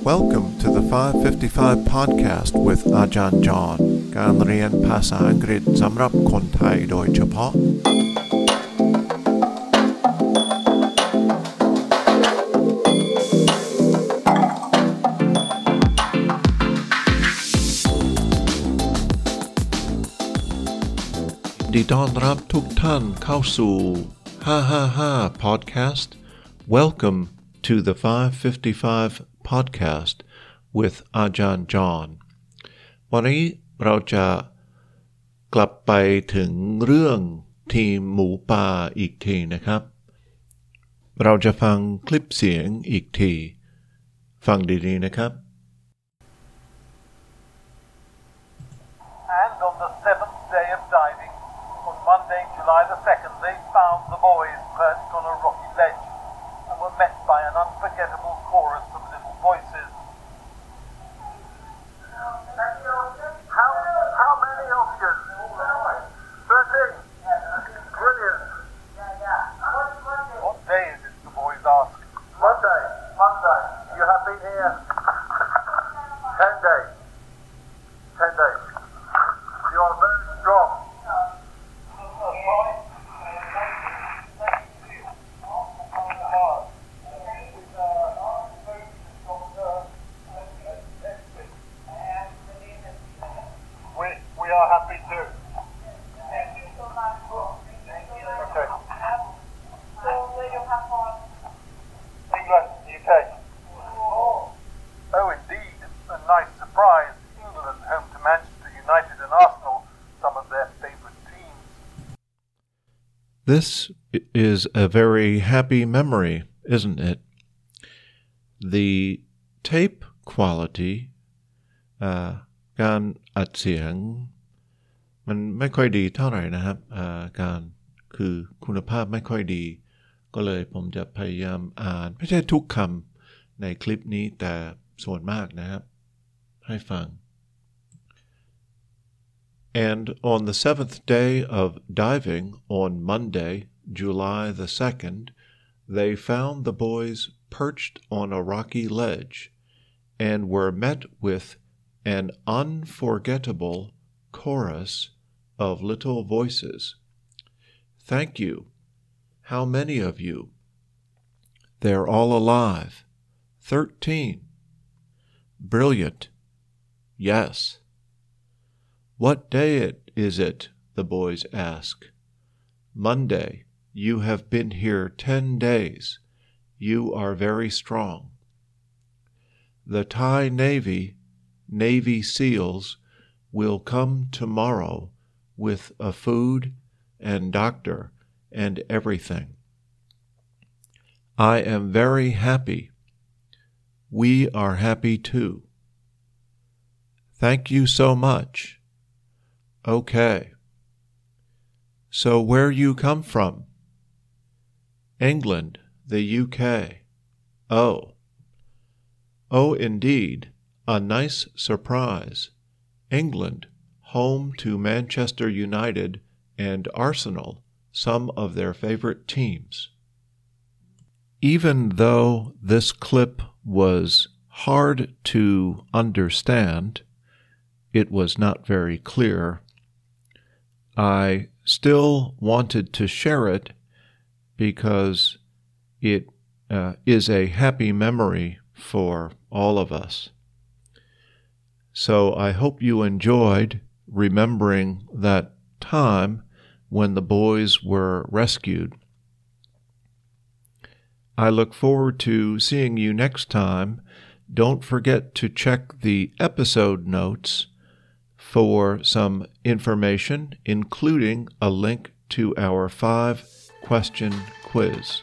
Welcome to the 555 podcast with อาจารย์จอห์นการเรียนภาษาอังกฤษสำหรับคนไทยโดยเฉพาะ ดีต้อนรับทุกท่านเข้าสู่ 555 podcast welcome to the 555 podcast with อาจารย์จอห์นวันนี้เราจะกลับไปถึงเรื่องทีมหมูป่าอีกทีนะครับ เราจะฟังคลิปเสียงอีกที ฟังดีๆนะครับ And on the seventh day of diving, on Monday, July the 2nd, they found the boys perched on a rocky ledge and were met by an unforgettable chorus God preserve. England, UK. Oh, indeed, a nice surprise. England home to Manchester United and Arsenal, some of their favourite teams. This is a very happy memory, isn't it? The tape quality, uh, gan at มันไม่ค่อยดีเท่าไหร่นะครับอาการคือคุณภาพไม่ค่อยดี ก็เลยผมจะพยายามอ่านไม่ใช่ทุกคำในคลิปนี้แต่ส่วนมากนะครับ ให้ฟัง And on the seventh day of diving on Monday, July the 2nd, they found the boys perched on a rocky ledge and were met with an unforgettable chorus of little voices. Thank you. How many of you? They're all alive. Thirteen. Brilliant. Yes. What day it is it? the boys ask. Monday. You have been here ten days. You are very strong. The Thai Navy, Navy SEALs, will come tomorrow with a food and doctor and everything. I am very happy. We are happy too. Thank you so much. Okay. So where you come from? England, the UK. Oh. Oh, indeed, a nice surprise. England, home to Manchester United and Arsenal, some of their favorite teams. Even though this clip was hard to understand, it was not very clear. I still wanted to share it because it uh, is a happy memory for all of us. So I hope you enjoyed remembering that time when the boys were rescued. I look forward to seeing you next time. Don't forget to check the episode notes for some information, including a link to our five question quiz.